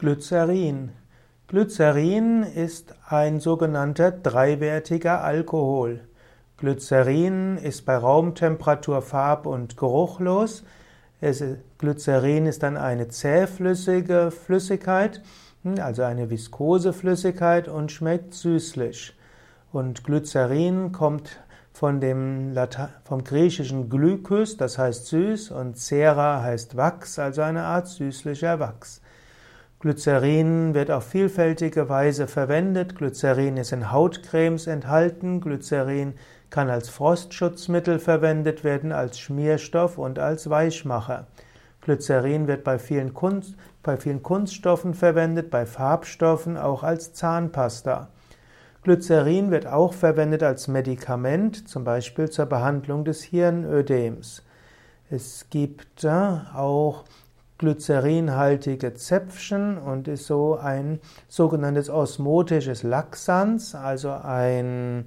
Glycerin. Glycerin ist ein sogenannter dreiwertiger Alkohol. Glycerin ist bei Raumtemperatur farb- und geruchlos. Es, Glycerin ist dann eine zähflüssige Flüssigkeit, hm, also eine viskose Flüssigkeit und schmeckt süßlich. Und Glycerin kommt von dem Lata vom griechischen Glykos, das heißt süß, und Cera heißt Wachs, also eine Art süßlicher Wachs. Glycerin wird auf vielfältige Weise verwendet. Glycerin ist in Hautcremes enthalten. Glycerin kann als Frostschutzmittel verwendet werden, als Schmierstoff und als Weichmacher. Glycerin wird bei vielen, Kunst, bei vielen Kunststoffen verwendet, bei Farbstoffen auch als Zahnpasta. Glycerin wird auch verwendet als Medikament, zum Beispiel zur Behandlung des Hirnödems. Es gibt äh, auch glycerinhaltige Zäpfchen und ist so ein sogenanntes osmotisches Laxans, also ein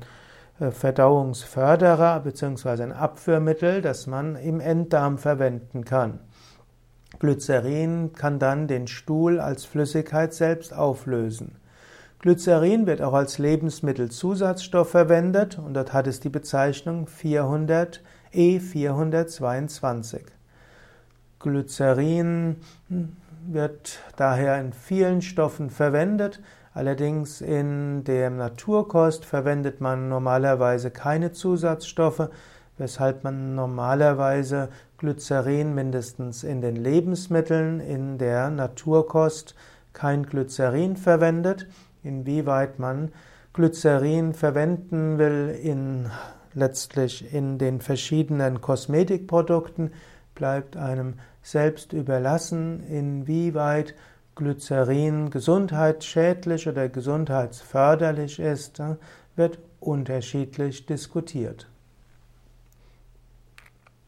äh, Verdauungsförderer bzw. ein Abführmittel, das man im Enddarm verwenden kann. Glycerin kann dann den Stuhl als Flüssigkeit selbst auflösen. Glycerin wird auch als Lebensmittelzusatzstoff verwendet und dort hat es die Bezeichnung 400 E422. Glycerin wird daher in vielen Stoffen verwendet, allerdings in der Naturkost verwendet man normalerweise keine Zusatzstoffe, weshalb man normalerweise Glycerin mindestens in den Lebensmitteln, in der Naturkost kein Glycerin verwendet. Inwieweit man Glycerin verwenden will in letztlich in den verschiedenen Kosmetikprodukten, bleibt einem selbst überlassen, inwieweit Glycerin gesundheitsschädlich oder gesundheitsförderlich ist, wird unterschiedlich diskutiert.